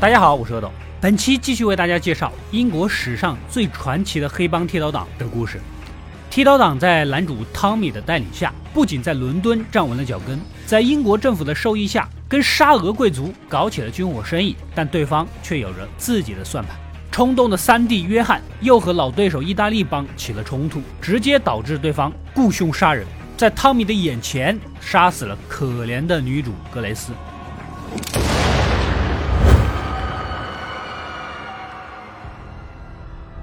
大家好，我是阿斗，本期继续为大家介绍英国史上最传奇的黑帮剃刀党的故事。剃刀党在男主汤米的带领下，不仅在伦敦站稳了脚跟，在英国政府的授意下，跟沙俄贵族搞起了军火生意，但对方却有着自己的算盘。冲动的三弟约翰又和老对手意大利帮起了冲突，直接导致对方雇凶杀人，在汤米的眼前杀死了可怜的女主格雷斯。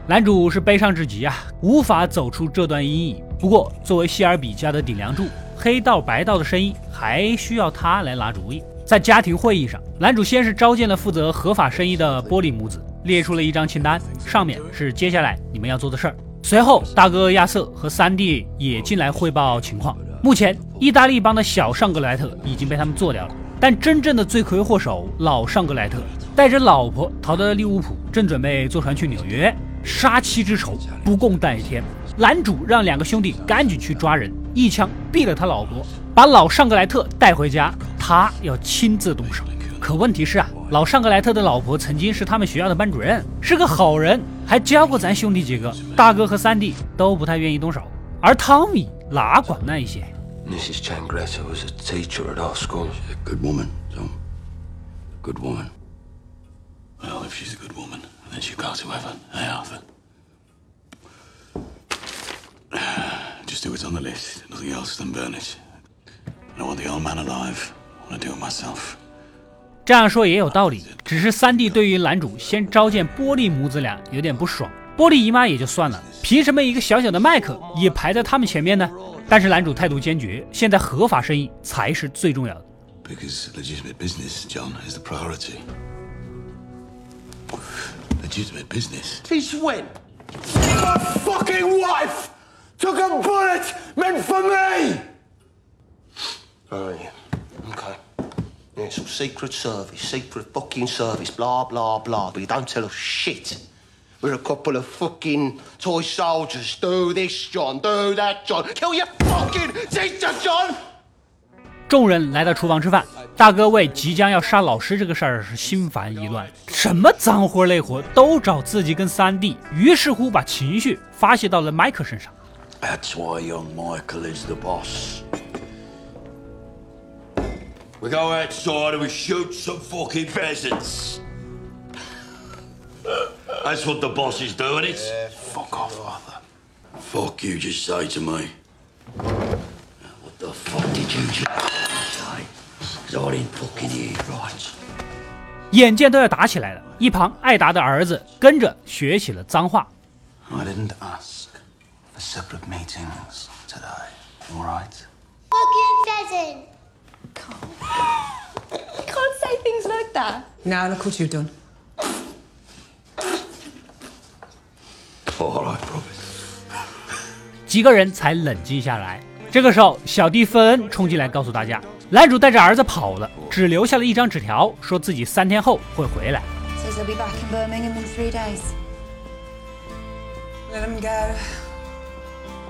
男主是悲伤至极啊，无法走出这段阴影。不过，作为希尔比家的顶梁柱，黑道白道的生意还需要他来拿主意。在家庭会议上，男主先是召见了负责合法生意的波利母子，列出了一张清单，上面是接下来你们要做的事儿。随后，大哥亚瑟和三弟也进来汇报情况。目前，意大利帮的小尚格莱特已经被他们做掉了，但真正的罪魁祸首老尚格莱特带着老婆逃到了利物浦，正准备坐船去纽约。杀妻之仇不共戴天，男主让两个兄弟赶紧去抓人，一枪毙了他老婆，把老尚格莱特带回家，他要亲自动手。可问题是啊，老尚格莱特的老婆曾经是他们学校的班主任，是个好人，还教过咱兄弟几个。大哥和三弟都不太愿意动手，而汤米哪管那一些。Mrs. Changretta was a teacher at our school. Good woman, Tom. Good woman. Well, if she's a good woman. Then she calls whoever. Hey, Arthur. Just do what's on the list. Nothing else, then burn it. I want the old man alive. I want to do it myself. 这样说也有道理，只是三弟对于男主先召见波利母子俩有点不爽。波利姨妈也就算了，凭什么一个小小的麦克也排在他们前面呢？但是男主态度坚决，现在合法生意才是最重要的。Because legitimate business, John, is the priority. legitimate business. Since when? My fucking wife took a bullet meant for me! Oh, yeah. Okay. Yeah, it's all secret service, secret fucking service, blah, blah, blah. But you don't tell us shit. We're a couple of fucking toy soldiers. Do this, John. Do that, John. Kill your fucking teacher, John! 众人来到厨房吃饭， 大哥为即将要杀老师这个事儿是心烦意乱，什么脏活累活都找自己跟三弟，于是乎把情绪发泄到了迈克身上。That's why young Michael is the boss. We go outside and we shoot some fucking peasants. That's what the boss is doing, it. Yeah, fuck off, Arthur. Fuck you, just say to me. What the fuck did you just say? Cause I didn't fucking hear right. 眼见都要打起来了，一旁艾达的儿子跟着学起了脏话。I didn't ask for separate meetings today, all right? Fucking pheasant. You can't say things like that. Now look what you've done. All right, promise. 几个人才冷静下来。这个时候，小弟芬恩冲进来告诉大家，男主带着儿子跑了，只留下了一张纸条，说自己三天后会回来。Says he'll be back in Birmingham in three days. Let him go.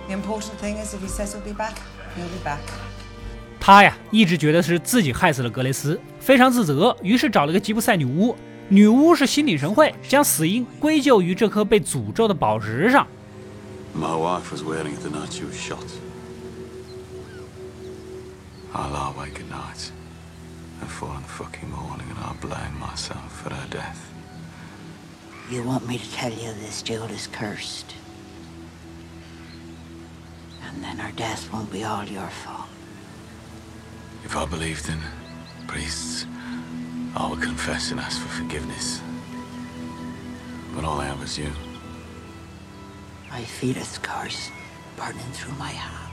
The important thing is if he says he'll be back, he'll be back. 他呀，一直觉得是自己害死了格雷斯，非常自责，于是找了个吉普赛女巫。女巫是心领神会，将死因归咎于这颗被诅咒的宝石上。My wife was wailing at the night she was shot. I lie awake at night at four in the fucking morning and I blame myself for her death. You want me to tell you this jewel is cursed? And then her death won't be all your fault. If I believed in priests, I would confess and ask for forgiveness. But all I have is you. I feel its curse burning through my heart.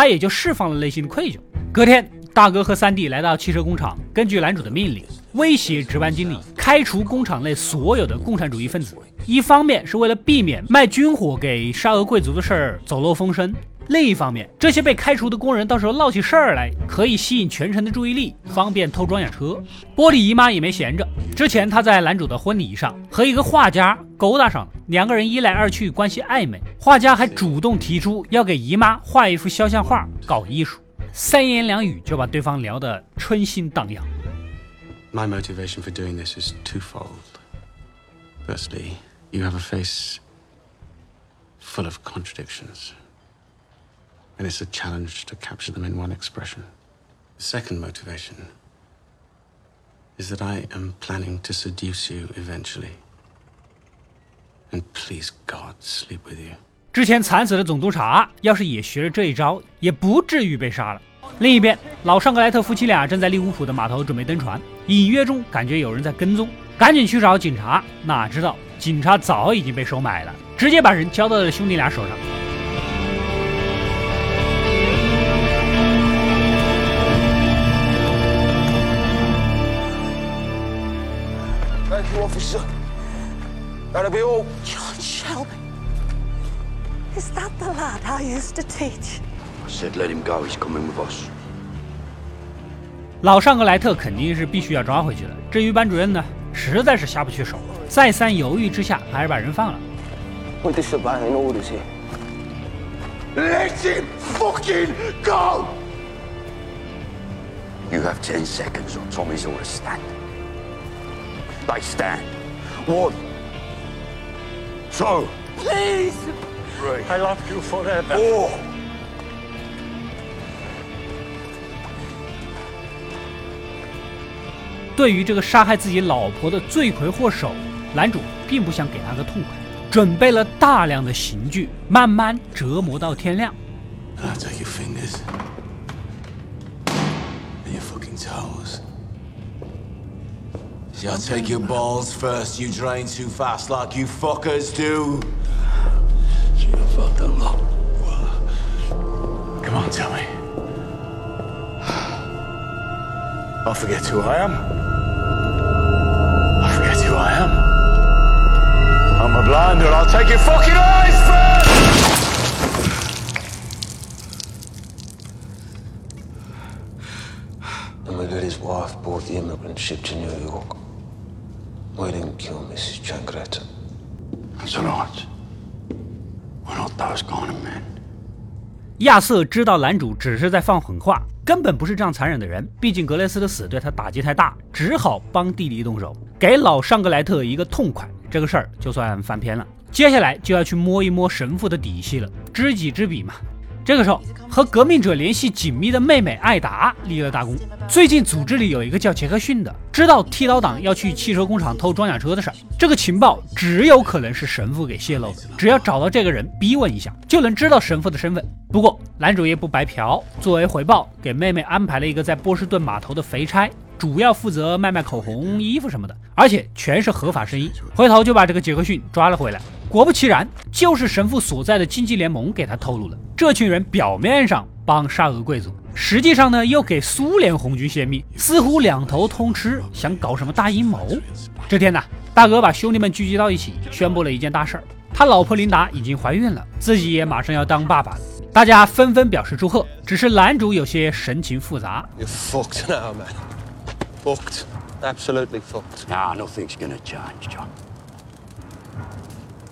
他也就释放了内心的愧疚。隔天，大哥和三弟来到汽车工厂，根据男主的命令，威胁值班经理开除工厂内所有的共产主义分子。一方面是为了避免卖军火给沙俄贵族的事儿走漏风声，另一方面，这些被开除的工人到时候闹起事儿来，可以吸引全城的注意力，方便偷装甲车。波利姨妈也没闲着，之前她在男主的婚礼上和一个画家勾搭上了，两个人一来二去，关系暧昧。画家还主动提出要给姨妈画一幅肖像画，搞艺术。三言两语就把对方聊得春心荡漾。My motivation for doing this is twofold. Firstly, you have a face full of contradictions, and it's a challenge to capture them in one expression. The second motivation is that I am planning to seduce you eventually. And please God, sleep with you. 之前惨死的总督察，要是也学了这一招，也不至于被杀了。另一边，老尚格莱特夫妻俩正在利物浦的码头准备登船，隐约中感觉有人在跟踪，赶紧去找警察。哪知道警察早已经被收买了，直接把人交到了兄弟俩手上。Officer. That'll be all. John Shelby. Is that the lad I used to teach? I said let him go. He's coming with us. 老上格莱特肯定是必须要抓回去的。至于班主任呢，实在是下不去手，再三犹豫之下，还是把人放了。We're disobeying orders here. Let him fucking go! You have ten seconds or Tommy's orders stand. They stand. One. Two. Please! Three. I love you forever. Four. 对于这个杀害自己老婆的罪魁祸首，男主并不想给他个痛快，准备了大量的刑具，慢慢折磨到天亮。I'll take your fingers and your fucking toes. I'll take your balls first. You drain too fast like you fuckers do. You fucked them up. Come on, tell me. I'll forget who I am. I'll forget who I am. I'm a blinder. I'll take your fucking eyes first! His wife aboard the immigrant ship to New York. We didn't kill Mrs. Changretta. That's all right. We're not those kind of men. 亚瑟知道男主只是在放狠话，根本不是这样残忍的人。毕竟格雷斯的死对他打击太大，只好帮弟弟动手，给老尚格莱特一个痛快。这个事儿就算翻篇了。接下来就要去摸一摸神父的底细了，知己知彼嘛。这个时候，和革命者联系紧密的妹妹艾达立了大功。最近组织里有一个叫杰克逊的，知道剃刀党要去汽车工厂偷装甲车的事儿。这个情报只有可能是神父给泄露的，只要找到这个人，逼问一下，就能知道神父的身份。不过男主也不白嫖，作为回报，给妹妹安排了一个在波士顿码头的肥差。主要负责卖卖口红、衣服什么的，而且全是合法生意。回头就把这个杰克逊抓了回来。果不其然，就是神父所在的经济联盟给他透露了，这群人表面上帮沙俄贵族，实际上呢又给苏联红军泄密，似乎两头通吃，想搞什么大阴谋。这天呢，大哥把兄弟们聚集到一起，宣布了一件大事儿：他老婆琳达已经怀孕了，自己也马上要当爸爸了。大家纷纷表示祝贺，只是男主有些神情复杂。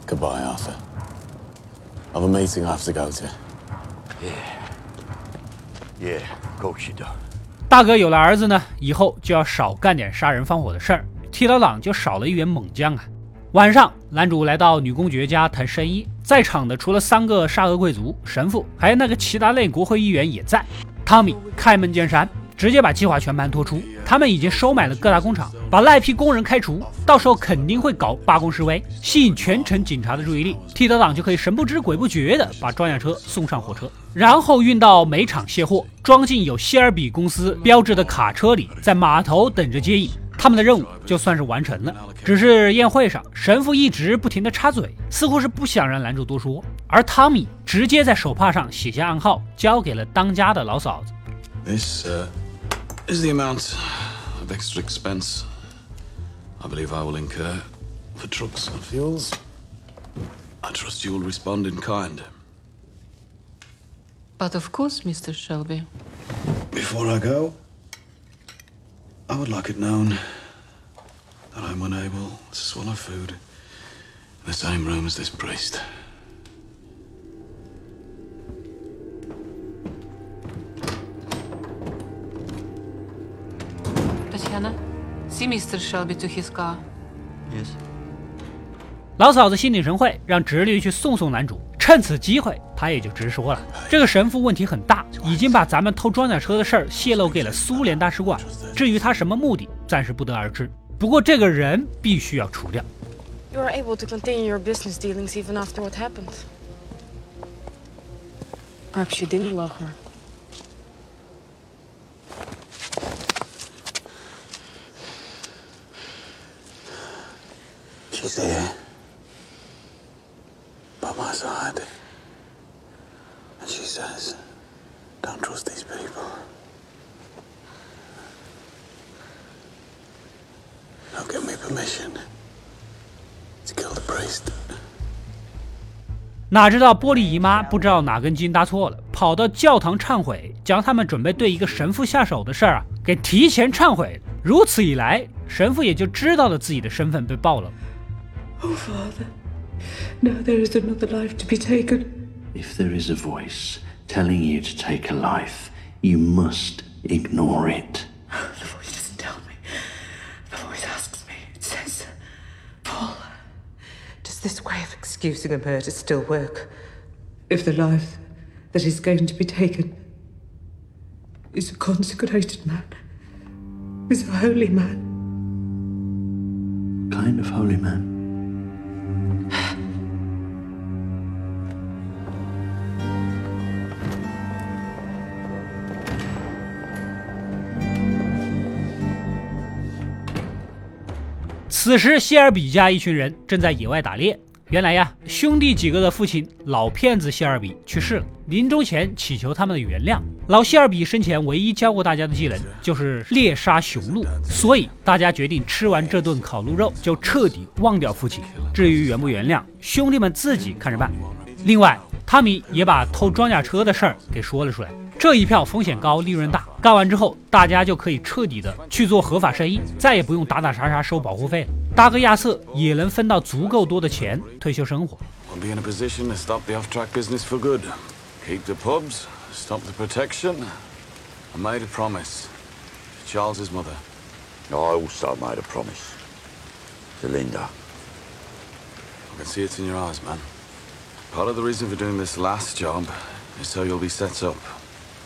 Goodbye, Arthur. I've amazing after to go to. Yeah, of course you do. 大哥有了儿子呢，以后就要少干点杀人放火的事儿，剃刀郎就少了一员猛将啊。晚上，男主来到女公爵家谈生意，在场的除了三个沙俄贵族、神父，还有那个齐达内国会议员也在。汤米开门见山，直接把计划全盘托出。他们已经收买了各大工厂，把那批工人开除，到时候肯定会搞罢工示威，吸引全城警察的注意力。剃刀党就可以神不知鬼不觉的把装甲车送上火车，然后运到煤厂卸货，装进有希尔比公司标志的卡车里，在码头等着接应。他们的任务就算是完成了。只是宴会上，神父一直不停的插嘴，似乎是不想让男主多说。而汤米直接在手帕上写下暗号，交给了当家的老嫂子。This uh, is the amount of extra expense I believe I will incur for trucks and fuels. I trust you will respond in kind. But of course, Mr. Shelby. Before I go, I would like it known that I'm unable to swallow food in the same room as this priest. See Mr. Shelby to his car. Yes. 老嫂子心领神会，让侄女去送送男主。趁此机会，他也就直说了：这个神父问题很大，已经把咱们偷装甲车的事儿泄露给了苏联大使馆。至于他什么目的，暂时不得而知。不过这个人必须要除掉。You were able to continue your business dealings even after what happened. Perhaps you didn't love her. 谁爸爸是他的。she saysdonttrustthispapergivemepermission 哪知道玻璃姨妈不知道哪根筋搭错了跑到教堂忏悔将他们准备对一个神父下手的事儿啊给提前忏悔。如此一来神父也就知道了自己的身份被暴露 Oh, Father, now there is another life to be taken. If there is a voice telling you to take a life, you must ignore it. The voice doesn't tell me. The voice asks me. It says, Paul, does this way of excusing a murder still work? If the life that is going to be taken is a consecrated man, is a holy man, Kind of holy man. 此时，谢尔比家一群人正在野外打猎。原来呀，兄弟几个的父亲老骗子谢尔比去世了，临终前祈求他们的原谅。老谢尔比生前唯一教过大家的技能就是猎杀雄鹿，所以大家决定吃完这顿烤鹿肉就彻底忘掉父亲。至于原不原谅，兄弟们自己看着办。另外，汤米也把偷装甲车的事儿给说了出来。这一票风险高，利润大，干完之后大家就可以彻底的去做合法生意，再也不用打打杀杀收保护费了。大哥亚瑟也能分到足够多的钱退休生活。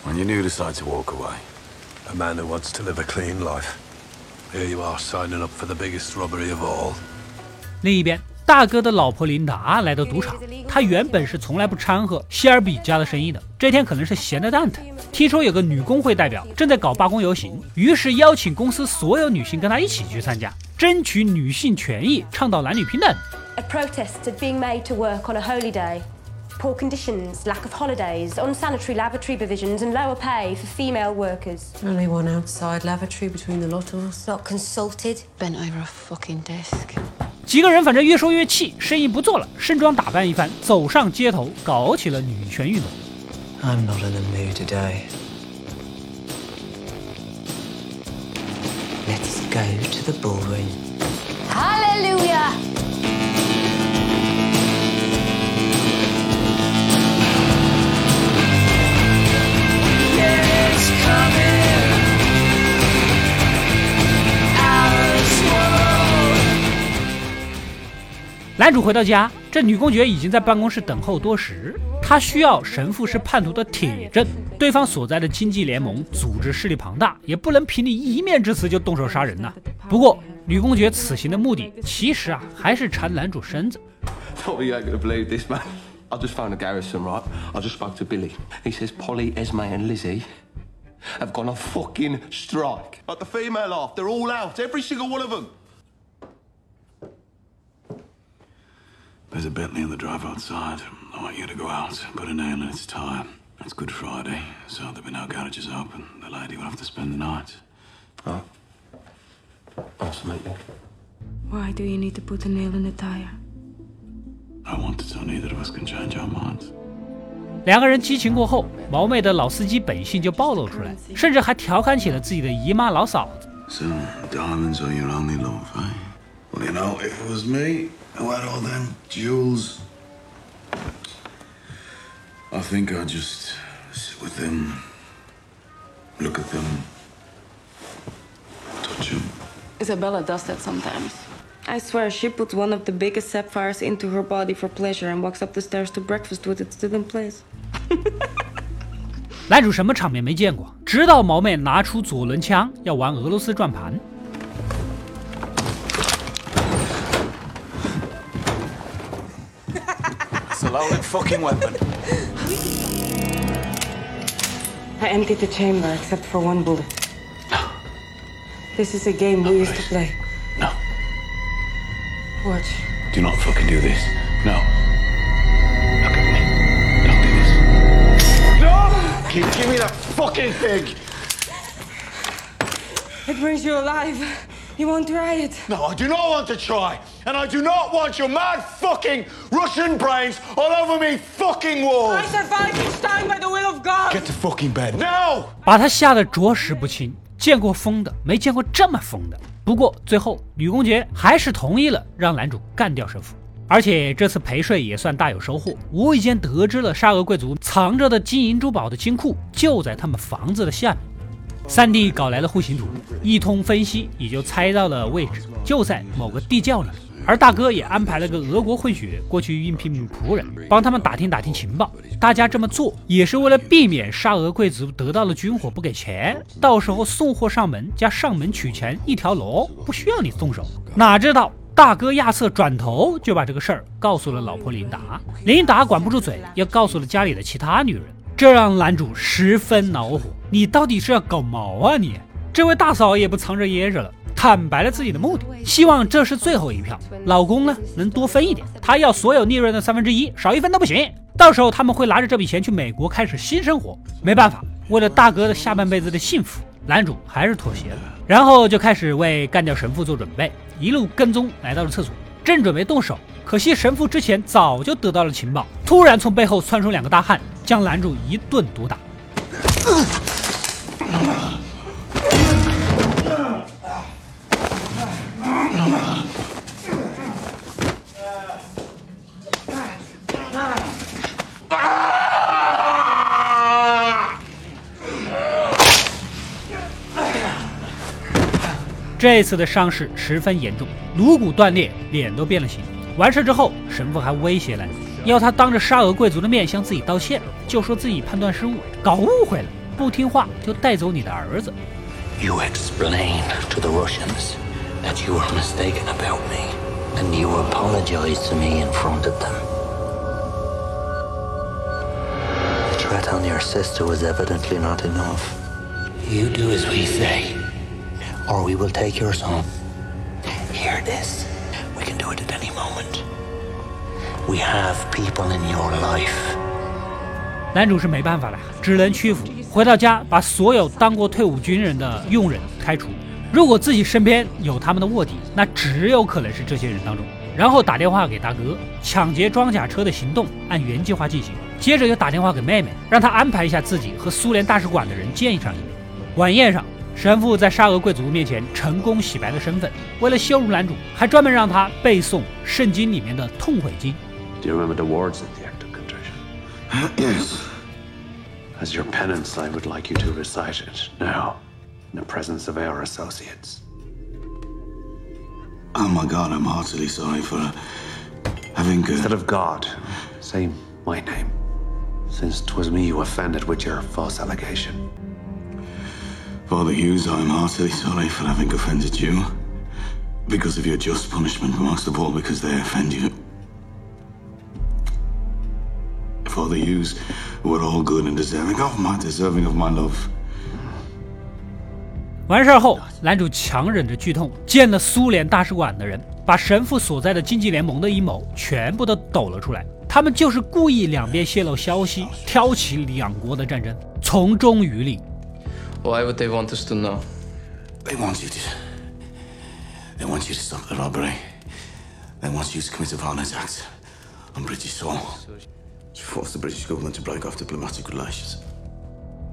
To to to is when you do decide to walk away. A man who wants to live a clean life. Here you are signing up for the biggest robbery of all. 另一边，大哥的老婆琳达来到赌场，她原本是从来不掺和希尔比家的生意的，这天可能是闲得蛋疼，听说有个女工会代表正在搞罢工游行，于是邀请公司所有女性跟她一起去参加，争取女性权益，倡导男女平等。A protest at being made to work on a holy day. Poor conditions, lack of holidays, unsanitary lavatory provisions, and lower pay for female workers. Only one outside lavatory between the lot of us. Not consulted. Bent over a fucking desk. 几个人反正越说越气，生意不做了，盛装打扮一番，走上街头，搞起了女权运动。 I'm not in the mood today. Let's go to the ballroom. Hallelujah! 男主回到家，这女公爵已经在办公室等候多时。她需要神父是叛徒的铁证，对方所在的经济联盟组织势力庞大，也不能凭你一面之词就动手杀人呐、不过，女公爵此行的目的其实啊，还是缠男主身子。Have gone on fucking strike. Like the female half, they're all out, every single one of them. There's a Bentley in the drive outside. I want you to go out, put a nail in its tire. It's Good Friday, so there'll be no garages open. The lady will have to spend the night. Oh. Nice to meet you. Why do you need to put a nail in the tire? I want it so neither of us can change our minds. 两个人激情过后，毛妹的老司机本性就暴露出来，甚至还调侃起了自己的姨妈老嫂子。 So, diamonds are your only love, eh? Well, you know, if it was me who had all them jewels, I think I'd just sit with them, look at them, touch them. Isabella does that sometimes. I swear, she puts one of the biggest sapphires into her body for pleasure and walks up the stairs to breakfast with it still in place. 男主什么场面没见过？直到毛妹拿出左轮枪要玩俄罗斯转盘。It's a loaded fucking weapon. I emptied the chamber except for one bullet. This is a game we used to play. No. Watch. Do not fucking do this. No. No! Give, give me that fucking thing! It brings you alive. You won't try it. No, I do not want to try. And I do not want your mad fucking Russian brains all over me fucking walls. I survived each time by the will of God. Get to fucking bed. Now! 把他吓得着实不轻。见过疯的，没见过这么疯的。不过最后，吕公爵还是同意了让男主干掉神父，而且这次陪睡也算大有收获，无意间得知了沙俄贵族藏着的金银珠宝的金库就在他们房子的下面。三弟搞来了户型图，一通分析也就猜到了位置，就在某个地窖里。而大哥也安排了个俄国混血过去应聘仆人，帮他们打听打听情报。大家这么做也是为了避免沙俄贵族得到了军火不给钱，到时候送货上门加上门取钱一条龙，不需要你动手。哪知道大哥亚瑟转头就把这个事儿告诉了老婆琳达，琳达管不住嘴，又告诉了家里的其他女人，这让男主十分恼火。你到底是要搞毛啊你？这位大嫂也不藏着掖着了。坦白了自己的目的，希望这是最后一票，老公呢能多分一点，他要所有利润的三分之一，少一分都不行。到时候他们会拿着这笔钱去美国开始新生活。没办法，为了大哥的下半辈子的幸福，男主还是妥协了，然后就开始为干掉神父做准备，一路跟踪来到了厕所，正准备动手，可惜神父之前早就得到了情报，突然从背后窜出两个大汉，将男主一顿毒打。这次的伤势十分严重，颅骨断裂，脸都变了形。完事之后，神父还威胁男主，要他当着沙俄贵族的面向自己道歉，就说自己判断失误，搞误会了，不听话就带走你的儿子。You explain to the Russians that you were mistaken about me, and you apologize to me in front of them. The threat on your sister was evidently not enough. You do as we say, or we will take yours home. Hear this. We can do it at any moment. We have people in your life. 男主是没办法了，只能屈服。回到家，把所有当过退伍军人的佣人开除。如果自己身边有他们的卧底，那只有可能是这些人当中。然后打电话给大哥，抢劫装甲车的行动按原计划进行。接着又打电话给妹妹，让她安排一下自己和苏联大使馆的人见上一面。晚宴上，神父在沙俄贵族面前成功洗白了身份。为了羞辱男主，还专门让他背诵圣经里面的痛悔经。 Do you remember the words of the act of contrition? yes. As your penance, I would like you to recite it now, in the presence of our associates. Oh my god, I'm heartily sorry for uh, having. Uh... Instead of God, say my name, since 'twas me you offended with your false allegation. Father Hughes, I'm heartily sorry for having offended you. Because of your just punishment, but most of all because they offend you. Father Hughes, we're all good and deserving of my deserving of my love. 完事后，男主强忍着剧痛见了苏联大使馆的人，把神父所在的经济联盟的阴谋全部都抖了出来。他们就是故意两边泄露消息，挑起两国的战争，从中渔利。Why would they want us to know? They want you to. They want you to stop the robbery. They want you to commit a violent act on British soil. To force the British government to break off diplomatic relations.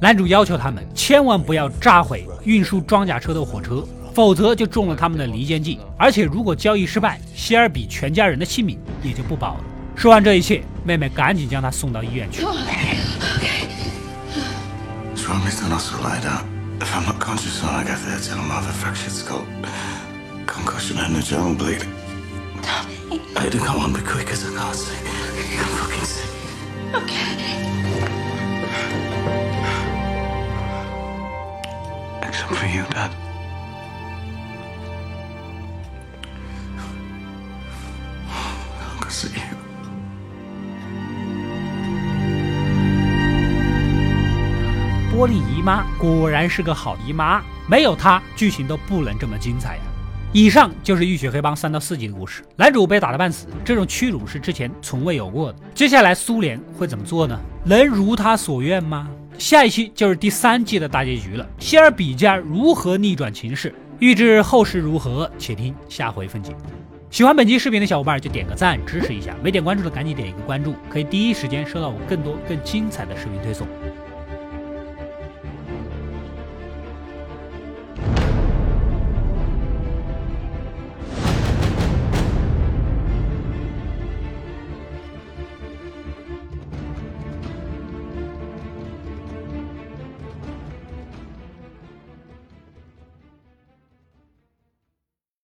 男主要求他们千万不要炸毁运输装甲车的火车，否则就中了他们的离间计。而且如果交易失败，希尔比全家人的性命也就不保了。说完这一切，妹妹赶紧将他送到医院去。Promise not to lie down. If I'm not conscious when I get there, tell have a fractured skull. concussion and a general bleeding. Tommy. I had to come on, be quick as I can't sick. I'm fucking sick. Okay. Except for you, Dad. 玻璃姨妈果然是个好姨妈，没有她，剧情都不能这么精彩呀。以上就是《浴血黑帮》三到四集的故事，男主被打得半死，这种屈辱是之前从未有过的。接下来苏联会怎么做呢？能如他所愿吗？下一期就是第三季的大结局了，希尔比加如何逆转情势？预知后事如何，且听下回分解。喜欢本期视频的小伙伴就点个赞支持一下，没点关注的赶紧点一个关注，可以第一时间收到我更多更精彩的视频推送。